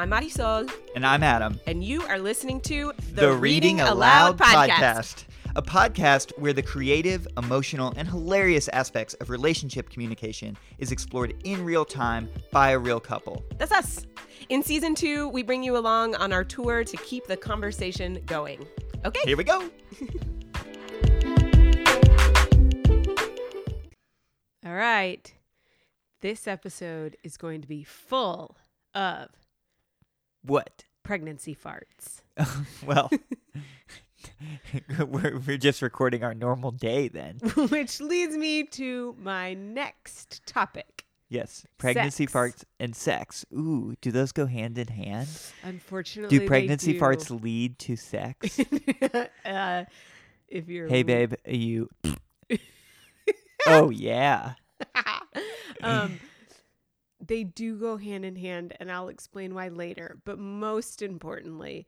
I'm Marisol, And I'm Adam. and you are listening to the, the Reading, Reading, Aloud, podcast. podcast. a podcast where the creative, emotional, and hilarious aspects of relationship communication is explored in real time by a real couple. That's us. In season two, we bring you along on our tour to keep the conversation going. Okay. Here we go. All right. This episode is going to be full of What? pregnancy farts. well, we're, we're just recording our normal day then. Which leads me to my next topic. Yes, pregnancy Sex. farts and sex. Ooh, do those go hand in hand? Unfortunately, Do pregnancy do. farts lead to sex? uh, if you're hey, babe, are you. oh, yeah. um, they do go hand in hand, and I'll explain why later. But most importantly,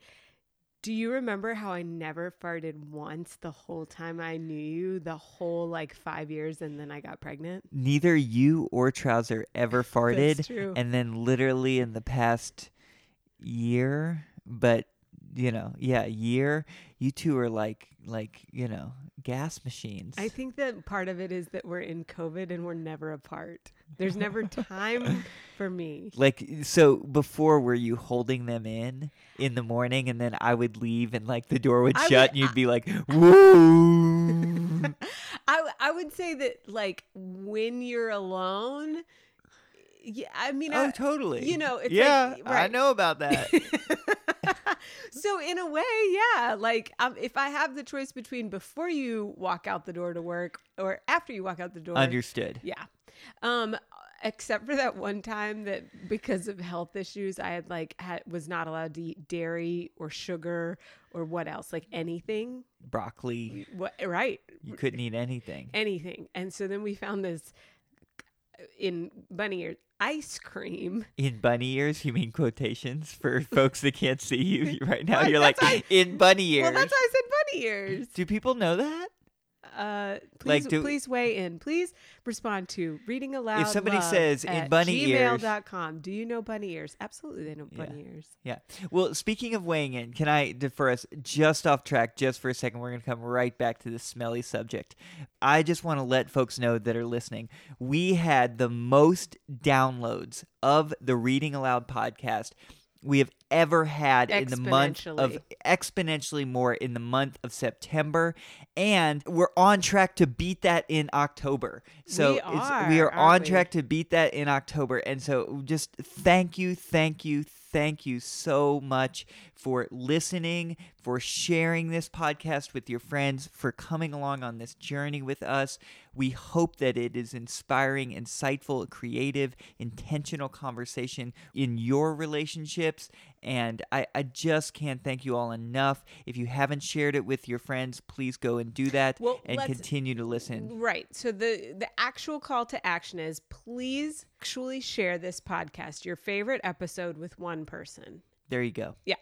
do you remember how I never farted once the whole time I knew you, the whole like five years, and then I got pregnant? Neither you or Trouser ever farted. That's true. and then literally in the past year but you know yeah year you two are like like you know gas machines I think that part of it is that we're in COVID and we're never apart. There's never time for me. like so before were you holding them in in the morning and then i would leave and like the door would I shut would- and you'd be like woo! I I would say that like when you're alone, yeah, I mean, oh I, totally. you know, it's yeah like- i know about that. So in a way, yeah, like um, if I have the choice between before you walk out the door to work or after you walk out the door, understood. yeah. Um, except for that one time that because of health issues, I had like had was not allowed to eat dairy or sugar or what else, like anything. broccoli What right? you couldn't eat anything anything. And so then we found this in bunny ears ice cream. In bunny ears, you mean quotations for folks that can't see you right now? You're like, why- in bunny ears. Well, that's why I said bunny ears. Do people know that? Uh, please, Like, do- please weigh in. Please respond to reading aloud. If somebody says, "In bunny ears." gmail.com. Do you know bunny ears? Absolutely, they know Yeah. bunny ears. Yeah. Well, speaking of weighing in, can I defer us just off track just for a second? We're going to come right back to the smelly subject. I just want to let folks know that are listening. We had the most downloads of the Reading Aloud podcast we have ever had in the month of exponentially more in the month of September and we're on track to beat that in October. So We it's, we are, are on we? track to beat that in October. And so just thank you, thank you, thank you so much for listening, for sharing this podcast with your friends, for coming along on this journey with us. We hope that it is inspiring, insightful, creative, intentional conversation in your relationships. And I, I just can't thank you all enough. If you haven't shared it with your friends, please go and do that Well, and continue to listen. Right. So the the actual call to action is please actually share this podcast, your favorite episode with one person. There you go. Yeah.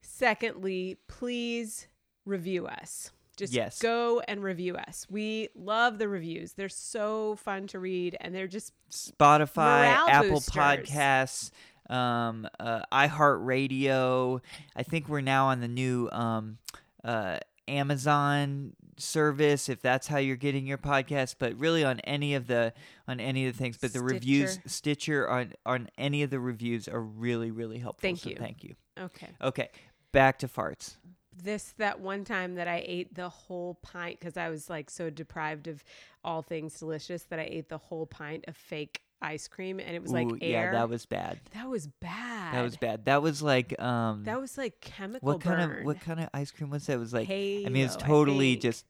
Secondly, please review us. Just Yes. go and review us. We love the reviews. They're so fun to read and they're just Spotify, Apple boosters. Podcasts, um, uh, iHeartRadio. I think we're now on the new um, uh, Amazon service, if that's how you're getting your podcast. But really, on any of the on any of the things. But the reviews, Stitcher. Stitcher, on on any of the reviews are really really helpful. Thank so you. Thank you. okay. Okay, back to farts. This that one time that I ate the whole pint because I was like so deprived of all things delicious that I ate the whole pint of fake ice cream and it was like Ooh, air. yeah, that was bad. That was bad. That was bad. That was like um. That was like chemical what kind burn. of what kind of ice cream was that? It was like I mean, it's totally think. just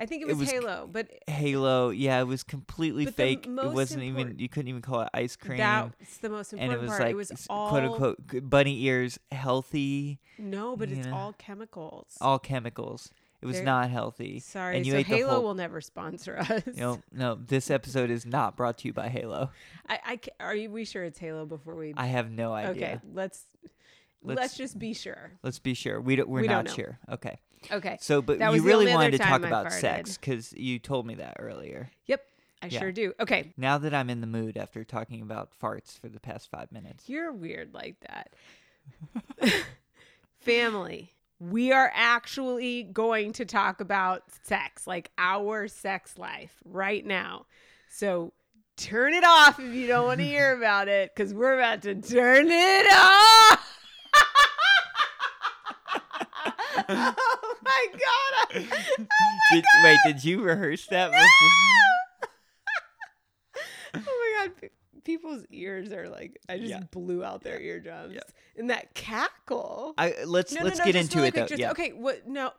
I think it it was, was- Halo, but Halo. Yeah, it was completely fake. It wasn't even. You couldn't even call it ice cream. that's the most and important it was part. like it was all quote unquote bunny ears, healthy, no, but it's know, all chemicals. all chemicals. It was They're- not healthy. Sorry, and you so ate Halo whole- will never sponsor us. No, no. This episode is not brought to you by Halo. I, I are you we sure it's Halo before we? I have no okay, idea. let's, let's Let's- just be sure. Let's be sure. We don't, we're We don't know. sure. Okay. Okay. So, but you really wanted to talk I about farted. sex because you told me that earlier. Yep, I Yeah. sure do. Okay, Now that I'm in the mood after talking about farts for the past five minutes. you're weird like that. family. We are actually going to talk about sex, like our sex life right now. So turn it off if you don't want to hear about it because we're about to turn it off. oh my god! Oh my Did, wait, did you rehearse that before? oh my god! People's ears are like I just Yeah. blew out their eardrums. Yeah. And that cackle. I, let's No, let's no, no, get into it though. just- yeah, Okay, what? No,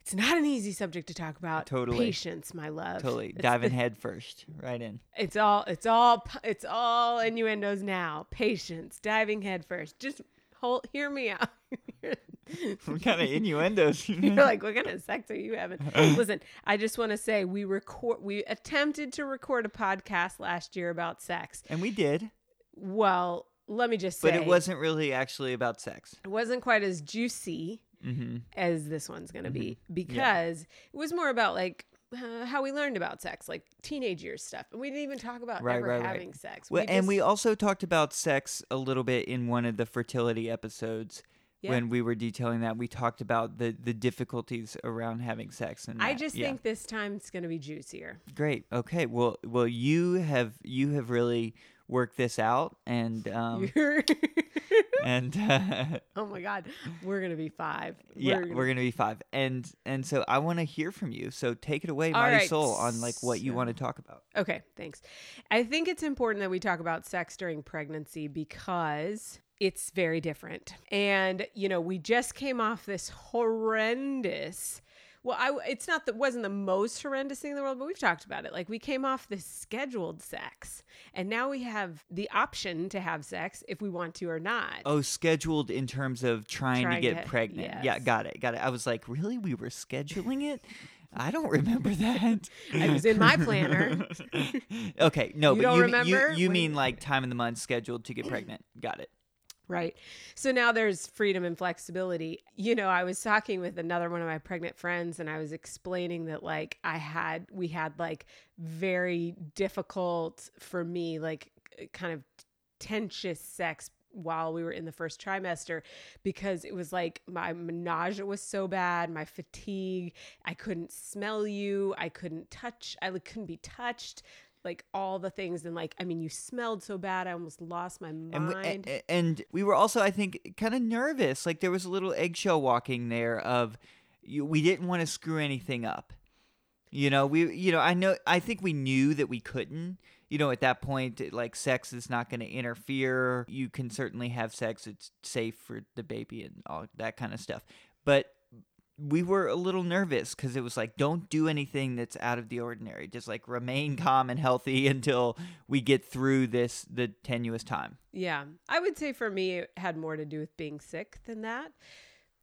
it's not an easy subject to talk about. Totally. patience, my love. totally. It's Diving the- head first, right in. It's all. It's all. It's all innuendos now. Patience, diving head first. Just hold. Hear me out. What kind of innuendos? You're like, what kind of sex are you having? Listen, I just want to say we record. We attempted to record a podcast last year about sex. and we did, Well, let me just say, but it wasn't really actually about sex. It wasn't quite as juicy hmm as this one's going to be Mm-hmm. because it was more about like uh, how we learned about sex, like teenage years stuff. And we didn't even talk about Right, ever right, right. having sex. Well, and just- we also talked about sex a little bit in one of the fertility episodes Yeah. when we were detailing that. We talked about the the difficulties around having sex, and I that. just Yeah. think this time it's going to be juicier. great. Okay, well, well, you have you have really worked this out, and um, and uh, oh my God, we're going to be five. yeah, gonna- we're gonna be five, and and so I want to hear from you. So take it away, All Mighty right, Soul, on like what you want to talk about. Okay, thanks. I think it's important that we talk about sex during pregnancy because it's very different. And, you know, we just came off this horrendous. Well, I it's not that wasn't the most horrendous thing in the world, but we've talked about it. Like we came off this scheduled sex, and now we have the option to have sex if we want to or not. Oh, scheduled in terms of trying, Trying to get to- pregnant. Yeah, got it, got it. I was like, really? We were scheduling it? I don't remember that. It was in my planner. okay, no, You but don't you, remember? you you mean like time of the month scheduled to get pregnant? Got it. Right. So now there's freedom and flexibility. You know, I was talking with another one of my pregnant friends and I was explaining that like I had we had like very difficult for me like kind of tensious sex while we were in the first trimester because it was like my nausea was so bad, my fatigue, I couldn't smell you, I couldn't touch, I couldn't be touched, like all the things and like I mean you smelled so bad I almost lost my mind. And we, a- a- and we were also, I think, kind of nervous. Like there was a little eggshell walking there of you, we didn't want to screw anything up. You know, we you know, I know I think we knew that we couldn't. You know, at that point like sex is not going to interfere. You can certainly have sex. It's safe for the baby and all that kind of stuff. But we were a little nervous cuz it was like don't do anything that's out of the ordinary. Just like remain mm-hmm. calm and healthy until we get through this the tenuous time. Yeah. I would say for me, it had more to do with being sick than that.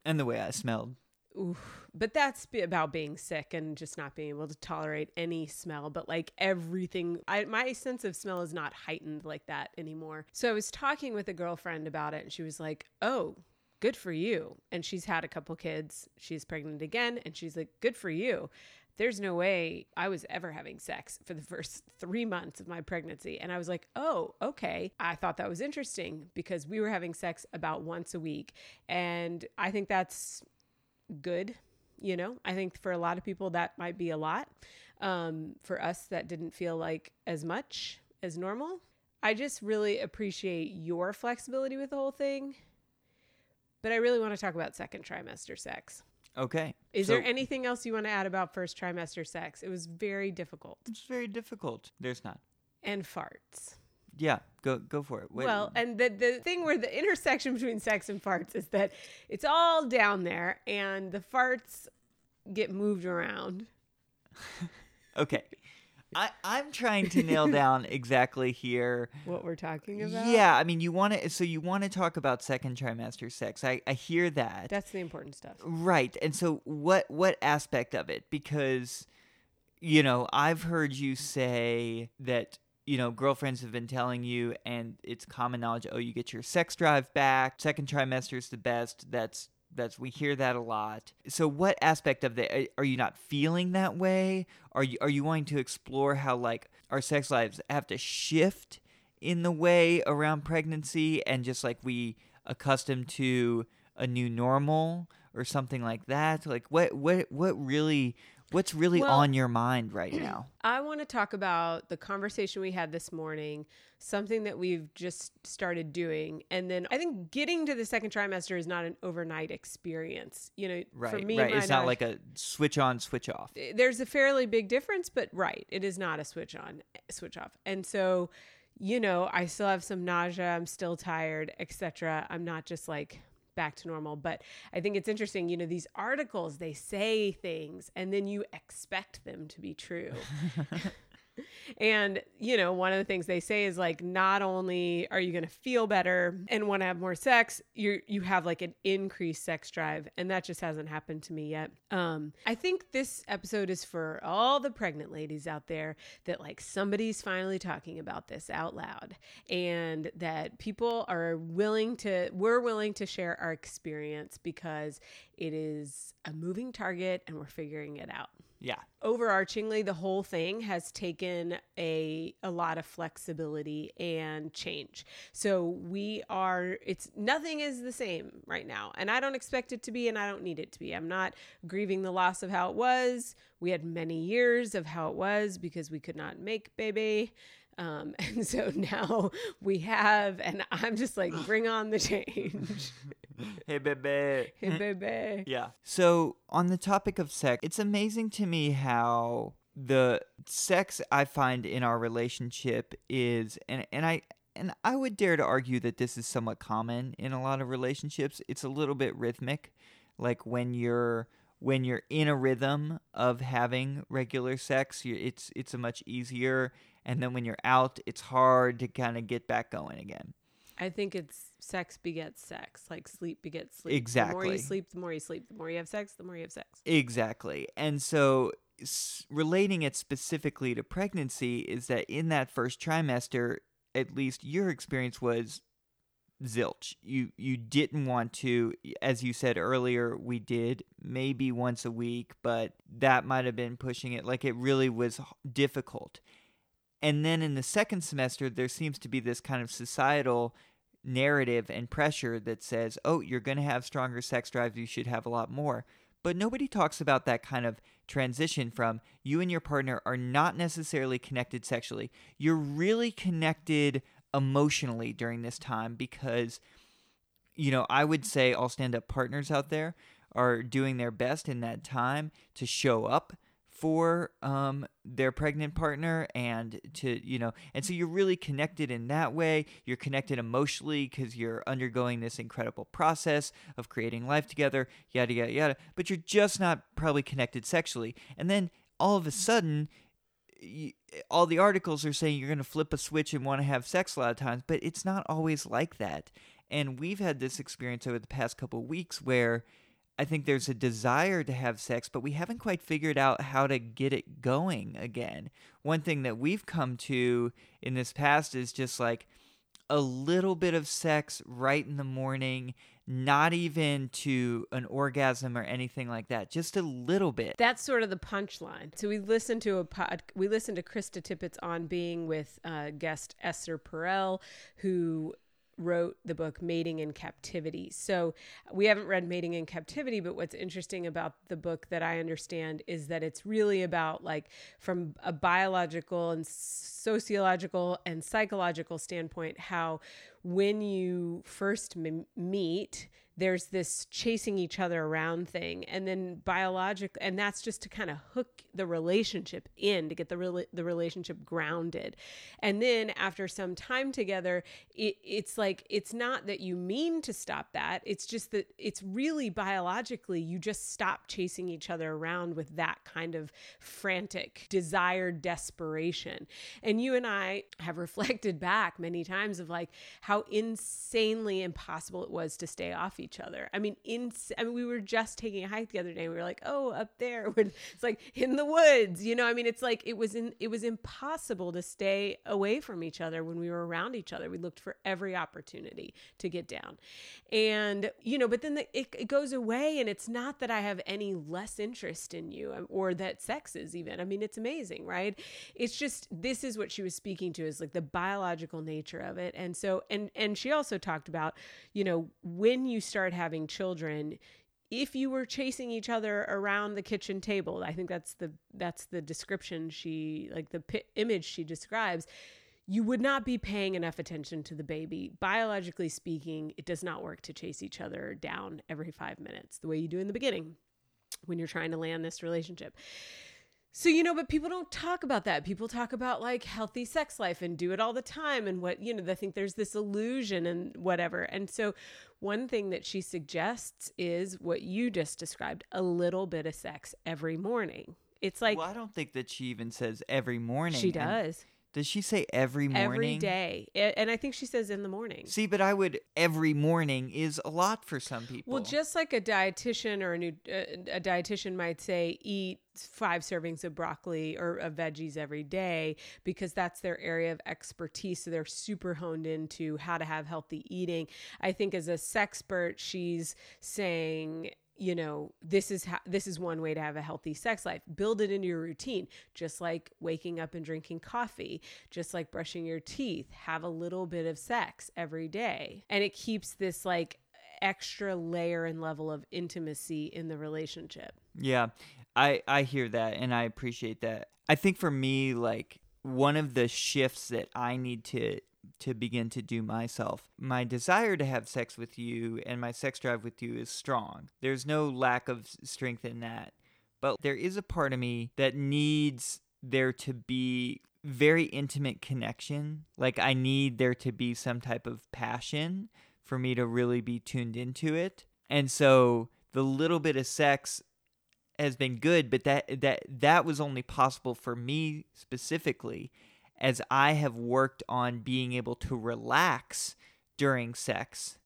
And the way I smelled. Oof. But that's about being sick and just not being able to tolerate any smell. But like everything, I, my sense of smell is not heightened like that anymore. So I was talking with a girlfriend about it and she was like, oh, good for you. And she's had a couple kids. She's pregnant again. And she's like, good for you. There's no way I was ever having sex for the first three months of my pregnancy. And I was like, oh, okay. I thought that was interesting because we were having sex about once a week. And I think that's good. You know, I think for a lot of people that might be a lot. Um, for us, that didn't feel like as much as normal. I just really appreciate your flexibility with the whole thing. But I really want to talk about second trimester sex. Okay. Is so there anything else you want to add about first trimester sex? It was very difficult. It's very difficult. There's not. And farts. Yeah, go go for it. Wait, Well, and the the thing where the intersection between sex and farts is that it's all down there and the farts get moved around. okay. I I'm trying to nail down exactly here. What we're talking about? Yeah, I mean, you want to so you want to talk about second trimester sex. I I hear that. That's the important stuff. Right. And so what what aspect of it because you know, I've heard you say that you know, girlfriends have been telling you and it's common knowledge, oh, you get your sex drive back. Second trimester is the best. That's that's we hear that a lot. So what aspect of the are you not feeling that way? Are you are you wanting to explore how like our sex lives have to shift in the way around pregnancy and just like we accustomed to a new normal or something like that? Like what what what really what's really Well- on your mind right now? I want to talk about the conversation we had this morning, something that we've just started doing. And then I think getting to the second trimester is not an overnight experience. You know, Right. for me, right. It's not like a switch on, switch off. Eh, there's a fairly big difference, but right, it is not a switch on, eh, switch off. And so, you know, I still have some nausea, I'm still tired, etc. I'm not just like back to normal, but I think it's interesting, you know, these articles, they say things and then you expect them to be true. And, you know, one of the things they say is like, not only are you going to feel better and want to have more sex, you you have like an increased sex drive. And that just hasn't happened to me yet. Um, I think this episode is for all the pregnant ladies out there that like somebody's finally talking about this out loud and that people are willing to, we're willing to share our experience because it is a moving target and we're figuring it out Yeah. overarchingly the whole thing has taken a a lot of flexibility and change. So we are it's nothing is the same right now and i don't expect it to be and i don't need it to be. I'm not grieving the loss of how it was. We had many years of how it was because we could not make baby. Um, and so now we have and i'm just like bring on the change hey, baby. hey baby Yeah. So, on the topic of sex, it's amazing to me how the sex I find in our relationship is and and I and I would dare to argue that this is somewhat common in a lot of relationships. It's a little bit rhythmic. Like when you're when you're in a rhythm of having regular sex, it's it's a much easier and then when you're out, it's hard to kind of get back going again. I think it's sex begets sex, like sleep begets sleep. The more Exactly. you sleep, the more you sleep. The more you have sex, the more you have sex. Exactly. And so, s- relating it specifically to pregnancy is that in that first trimester, at least your experience was zilch. You you didn't want to, as you said earlier, we did maybe once a week, but that might have been pushing it. Like it really was h- difficult. And then in the second semester, there seems to be this kind of societal narrative and pressure that says, oh, you're going to have stronger sex drives, you should have a lot more. But nobody talks about that kind of transition from you and your partner are not necessarily connected sexually. You're really connected emotionally during this time because, you know, I would say all stand up partners out there are doing their best in that time to show up for um, their pregnant partner and to you know and so you're really connected in that way. You're connected emotionally because you're undergoing this incredible process of creating life together yada yada yada. But you're just not probably connected sexually. And then all of a sudden y all the articles are saying you're going to flip a switch and want to have sex a lot of times but it's not always like that. And we've had this experience over the past couple weeks where I think there's a desire to have sex, but we haven't quite figured out how to get it going again. One thing that we've come to in this past is just like a little bit of sex right in the morning, not even to an orgasm or anything like that, just a little bit. That's sort of the punchline. So we listened to a pod. We listened to Krista Tippett's on being with uh, guest Esther Perel, who wrote the book Mating in Captivity. So we haven't read Mating in Captivity, but what's interesting about the book that I understand is that it's really about like from a biological and sociological and psychological standpoint how when you first m- meet there's this chasing each other around thing. And then biologic and that's just to kind of hook the relationship in to get the rela- the relationship grounded. And then after some time together it, it's like it's not that you mean to stop that. It's just that it's really biologically you just stop chasing each other around with that kind of frantic desired desperation. And you and I have reflected back many times of like how insanely impossible it was to stay off each other. I mean, in I mean, we were just taking a hike the other day. We were like, oh, up there, it's like in the woods. You know, I mean, it's like it was in it was impossible to stay away from each other when we were around each other. We looked for every opportunity to get down, and you know, but then the, it, it goes away, and it's not that I have any less interest in you um, or that sex is even. I mean, it's amazing, right? It's just this is what she was speaking to is like the biological nature of it, and so and and she also talked about, you know, when you start having children, if you were chasing each other around the kitchen table, I think that's the that's the description she like the p- image she describes. You would not be paying enough attention to the baby. Biologically speaking, it does not work to chase each other down every five minutes the way you do in the beginning when you're trying to land this relationship. So, you know, but people don't talk about that. People talk about like healthy sex life and do it all the time and what, you know, they think there's this illusion and whatever. And so, one thing that she suggests is what you just described a little bit of sex every morning. It's like, well, I don't think that she even says every morning. She does. Does she say every morning? Every day. And I think she says in the morning. See, but I would every morning is a lot for some people. Well, just like a dietitian or a new uh, a dietitian might say eat five servings of broccoli or of veggies every day because that's their area of expertise so they're super honed into how to have healthy eating. I think as a sexpert she's saying you know this is how this is one way to have a healthy sex life. Build it into your routine just like waking up and drinking coffee just like brushing your teeth. Have a little bit of sex every day. And it keeps this like extra layer and level of intimacy in the relationship. Yeah i i hear that and i appreciate that. I think for me like one of the shifts that i need to to begin to do myself. My desire to have sex with you and my sex drive with you is strong. There's no lack of strength in that. But there is a part of me that needs there to be very intimate connection. Like I need there to be some type of passion for me to really be tuned into it. And so the little bit of sex has been good, but that that that was only possible for me specifically as I have worked on being able to relax during sex.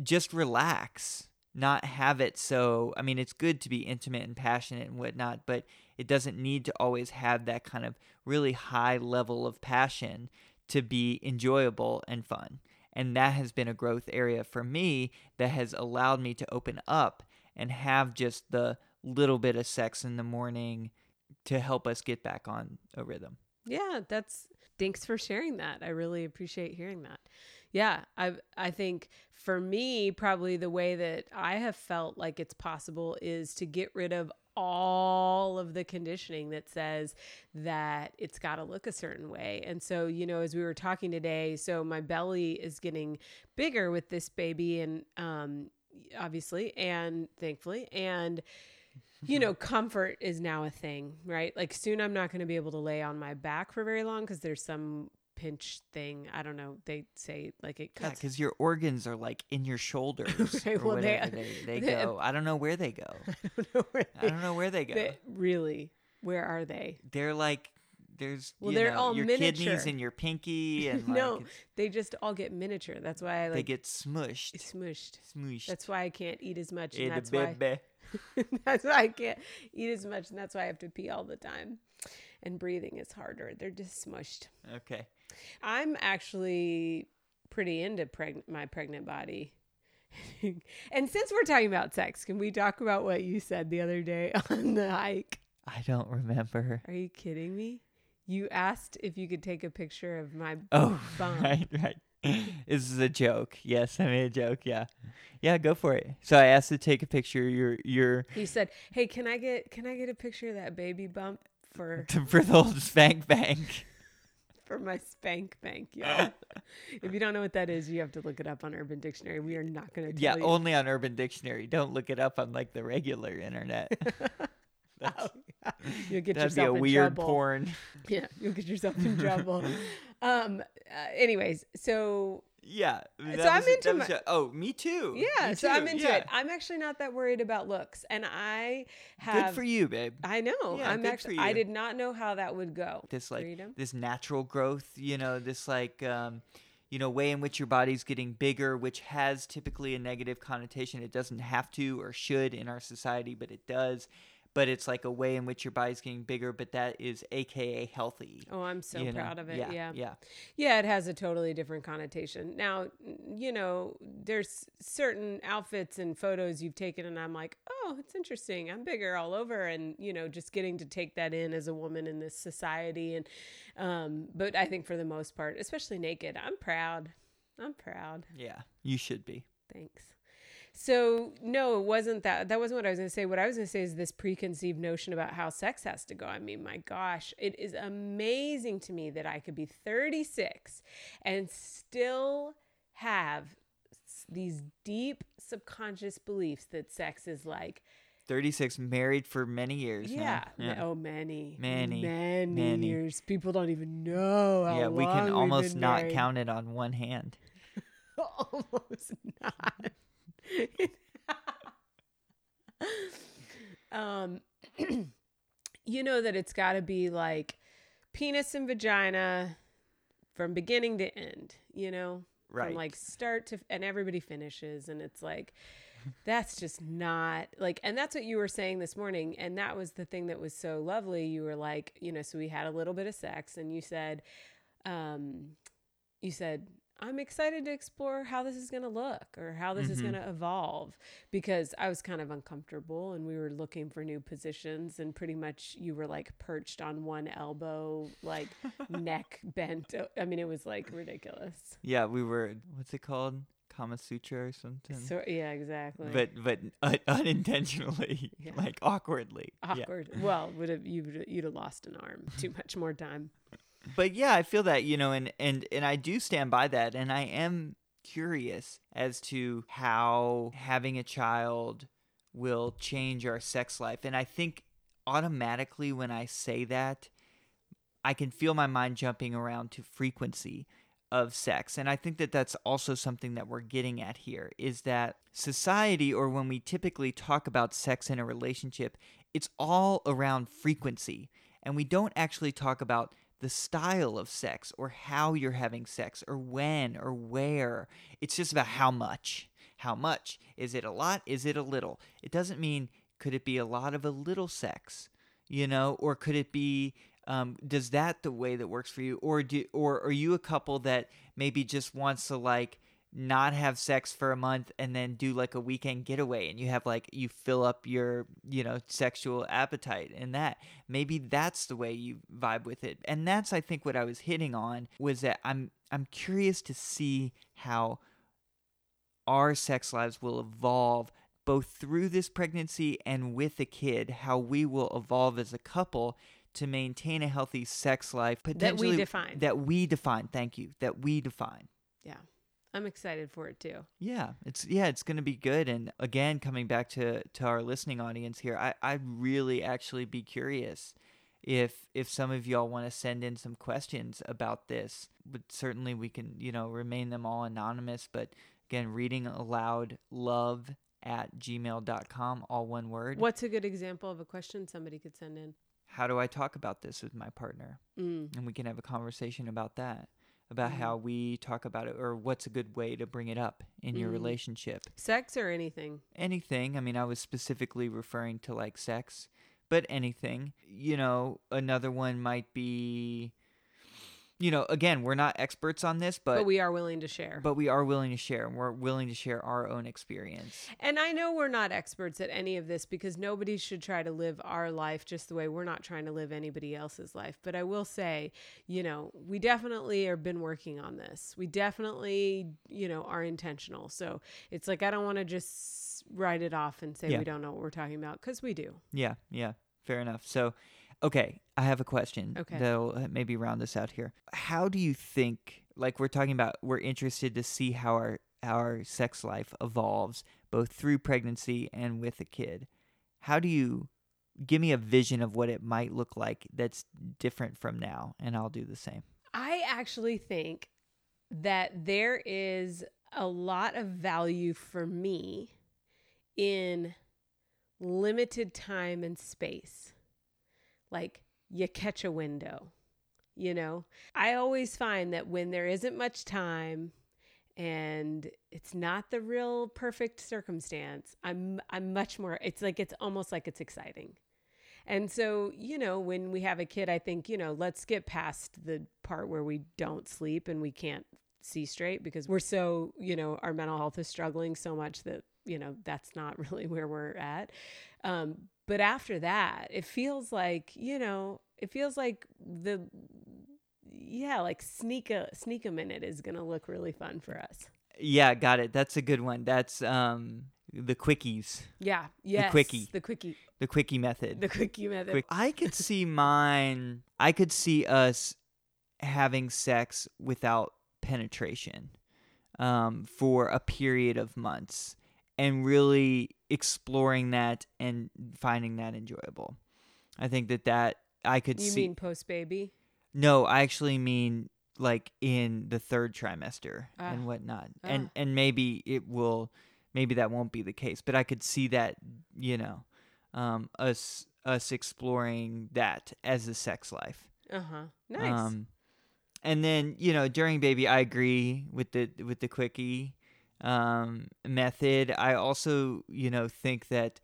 Just relax, not have it so. I mean, it's good to be intimate and passionate and whatnot, but it doesn't need to always have that kind of really high level of passion to be enjoyable and fun. And that has been a growth area for me that has allowed me to open up and have just the little bit of sex in the morning to help us get back on a rhythm. Yeah, that's thanks for sharing that. I really appreciate hearing that. Yeah, I I think for me probably the way that I have felt like it's possible is to get rid of all of the conditioning that says that it's got to look a certain way. And so, you know, as we were talking today, so my belly is getting bigger with this baby and um obviously and thankfully and you know, comfort is now a thing, right? Like soon I'm not going to be able to lay on my back for very long because there's some pinch thing. I don't know. They say like it cuts. Yeah, because your organs are like in your shoulders or well, whatever they, they, they, go. I don't know where they go. I don't know where they, I don't know where they go. They, really, where are they? They're like there's well, you they're know, all your miniature. kidneys and your pinky and no, they just all get miniature. That's why I like they get smushed. smushed. Smushed. That's why I can't eat as much, and that's why. that's why I can't eat as much, and that's why I have to pee all the time. And breathing is harder. They're just smushed. Okay. I'm actually pretty into preg- my pregnant body. and since we're talking about sex, can we talk about what you said the other day on the hike? I don't remember. Are you kidding me? You asked if you could take a picture of my Oh, bum. right, right. this is a joke. Yes, I made a joke. Yeah, yeah. Go for it. So I asked to take a picture. of Your your He said, "Hey, can I get can I get a picture of that baby bump for for the old spank bank. for my spank bank, y'all?" if you don't know what that is, you have to look it up on Urban Dictionary. We are not going to Yeah, you. only on Urban Dictionary. Don't look it up on like the regular internet. Oh, yeah. You'll get that'd be yourself a in weird trouble. porn. Yeah, you'll get yourself in trouble. um. Uh, anyways, so Yeah. So I'm into my- a- oh, me too. yeah, Me so I'm into yeah. it. I'm actually not that worried about looks, and I have. Good for you, babe. I know. Yeah, I'm good actually. I did not know how that would go. This like Freedom. this natural growth, you know, this like um you know, way in which your body's getting bigger, which has typically a negative connotation. It doesn't have to or should in our society, but it does. But it's like a way in which your body's getting bigger, but that is AKA healthy. Oh, I'm so you know? proud of it. Yeah. Yeah. Yeah, it has a totally different connotation. Now, you know, there's certain outfits and photos you've taken, and I'm like, oh, it's interesting. I'm bigger all over, and you know, just getting to take that in as a woman in this society, and um, but I think for the most part, especially naked, I'm proud. I'm proud. Yeah. You should be. Thanks. So no, it wasn't that. That wasn't what I was going to say. What I was going to say is this preconceived notion about how sex has to go. I mean, my gosh, it is amazing to me that I could be 36 and still have these deep subconscious beliefs that sex is like 36, married for many years. yeah, ma- oh many Many, many, many. years people don't even know how yeah, we can almost not married. count it on one hand. almost not. um, you know that it's got to be like penis and vagina from beginning to end. You know, Right. from like start to, and everybody finishes, and it's like. That's just not like, and that's what you were saying this morning. And that was the thing that was so lovely. You were like, you know, so we had a little bit of sex, and you said, um, you said, I'm excited to explore how this is going to look or how this is Mhm. going to evolve because I was kind of uncomfortable and we were looking for new positions and pretty much you were like perched on one elbow, like neck bent. I mean, it was like ridiculous. yeah, we were, what's it called? Kama Sutra or something? So, yeah, exactly. but but un- unintentionally, Yeah. like awkwardly. Yeah. Well, would have you would- you'd have lost an arm. Too much more time. But yeah, I feel that, you know, and and and I do stand by that and I am curious as to how having a child will change our sex life. And I think automatically when I say that, I can feel my mind jumping around to frequency of sex. And I think that that's also something that we're getting at here is that society, or when we typically talk about sex in a relationship, it's all around frequency. And we don't actually talk about the style of sex or how you're having sex or when or where. It's just about how much. How much? Is it a lot? Is it a little? It doesn't mean could it be a lot of a little sex, you know, or could it be um, does that the way that works for you or do or are you a couple that maybe just wants to like not have sex for a month and then do like a weekend getaway and you have like you fill up your you know sexual appetite and that. Maybe that's the way you vibe with it. And that's i think what i was hitting on was that i'm i'm curious to see how our sex lives will evolve both through this pregnancy and with a kid how we will evolve as a couple to maintain a healthy sex life That we define. that we define. Thank you. That we define. Yeah. I'm excited for it too. yeah, it's yeah, it's gonna be good. And again, coming back to to our listening audience here, I I'd really actually be curious if if some of y'all want to send in some questions about this. But certainly we can you know remain them all anonymous. But again, reading aloud love at gmail.com, all one word. What's a good example of a question somebody could send in? How do I talk about this with my partner? Mm. And we can have a conversation about that. About Mhm. how we talk about it, or what's a good way to bring it up in your Mhm. relationship. Sex or anything? anything. I mean, I was specifically referring to like sex, but anything. You know, another one might be, you know, again, we're not experts on this, but But, we are willing to share. but we are willing to share, and we're willing to share our own experience. And I know we're not experts at any of this because nobody should try to live our life just the way we're not trying to live anybody else's life. But I will say, you know, we definitely have been working on this. We definitely, you know, are intentional. So it's like I don't want to just write it off and say Yeah. we don't know what we're talking about because we do. Yeah, yeah, fair enough. So, okay, I have a question Okay. that'll uh, maybe round us out here. How do you think, like we're talking about, we're interested to see how our our sex life evolves both through pregnancy and with a kid. How do you give me a vision of what it might look like that's different from now, and I'll do the same. I actually think that there is a lot of value for me in limited time and space. Like you catch a window. you know? I always find that when there isn't much time and it's not the real perfect circumstance, I'm I'm much more it's like it's almost like it's exciting. And so, you know, when we have a kid, I think, you know, let's get past the part where we don't sleep and we can't see straight because we're so, you know, our mental health is struggling so much that, you know, that's not really where we're at. Um, but after that, it feels like, you know, it feels like the, yeah, like sneak a sneak a minute is gonna look really fun for us. Yeah, got it. That's a good one. That's um the quickies, Yeah, yes, quickie. the quickie, the quickie method. the quickie method. Quick- I could see mine. I could see us having sex without penetration um, for a period of months and really exploring that and finding that enjoyable. I think that that I could you see. mean post baby? no, I actually mean like in the third trimester Ah. and whatnot, and Ah. and maybe it will, maybe that won't be the case, but I could see that, you know, um, us us exploring that as a sex life. Uh huh. Nice. Um, and then you know during baby, I agree with the with the quickie um, method. I also you know think that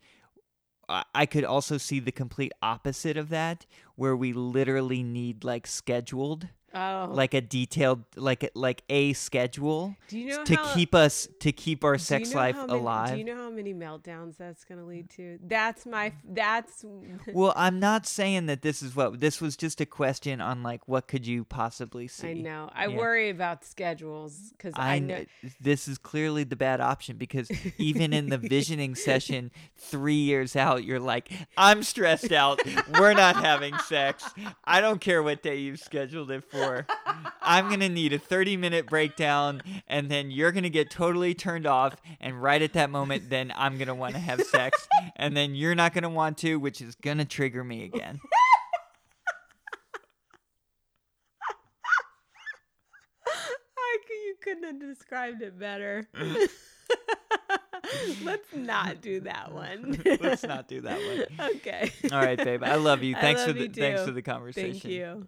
I could also see the complete opposite of that, where we literally need like scheduled, oh, like a detailed, like a- like a schedule do you know to how, keep us to keep our do you sex know life many- alive. Do you know how many meltdowns that's going to lead to? That's my. That's. well, I'm not saying that this is what this was just a question on like what could you possibly see. I know. I Yeah. worry about schedules because I, I know. this is clearly the bad option because even in the visioning session three years out, you're like, I'm stressed out. We're not having sex. I don't care what day you've scheduled it for. I'm going to need a 30 minute breakdown, and then you're going to get totally turned off. And right at that moment, then I'm going to want to have sex. And then you're not going to want to, which is going to trigger me again. You couldn't have described it better. Let's not do that one. Let's not do that one. Okay. All right, babe. I love you. Thanks love for the you thanks for the conversation. Thank you.